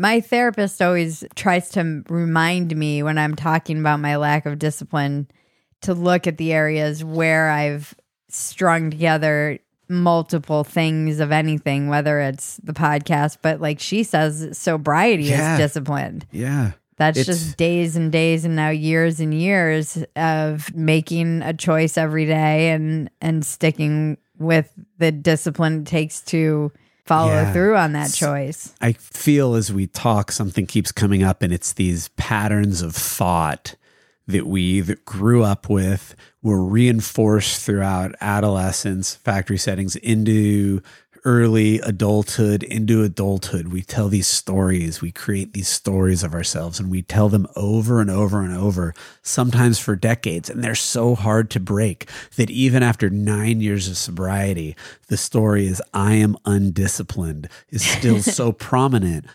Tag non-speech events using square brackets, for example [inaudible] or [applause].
My therapist always tries to remind me when I'm talking about my lack of discipline to look at the areas where I've strung together multiple things of anything, whether it's the podcast, but like she says, sobriety Yeah. is disciplined. Yeah. That's It's- just days and days and now years and years of making a choice every day and and sticking with the discipline it takes to follow Yeah. through on that choice. I feel as we talk, something keeps coming up, and it's these patterns of thought that we either grew up with, were reinforced throughout adolescence, factory settings, into early adulthood, into adulthood. We tell these stories, we create these stories of ourselves, and we tell them over and over and over, sometimes for decades. And they're so hard to break that even after nine years of sobriety, the story is I am undisciplined is still [laughs] so prominent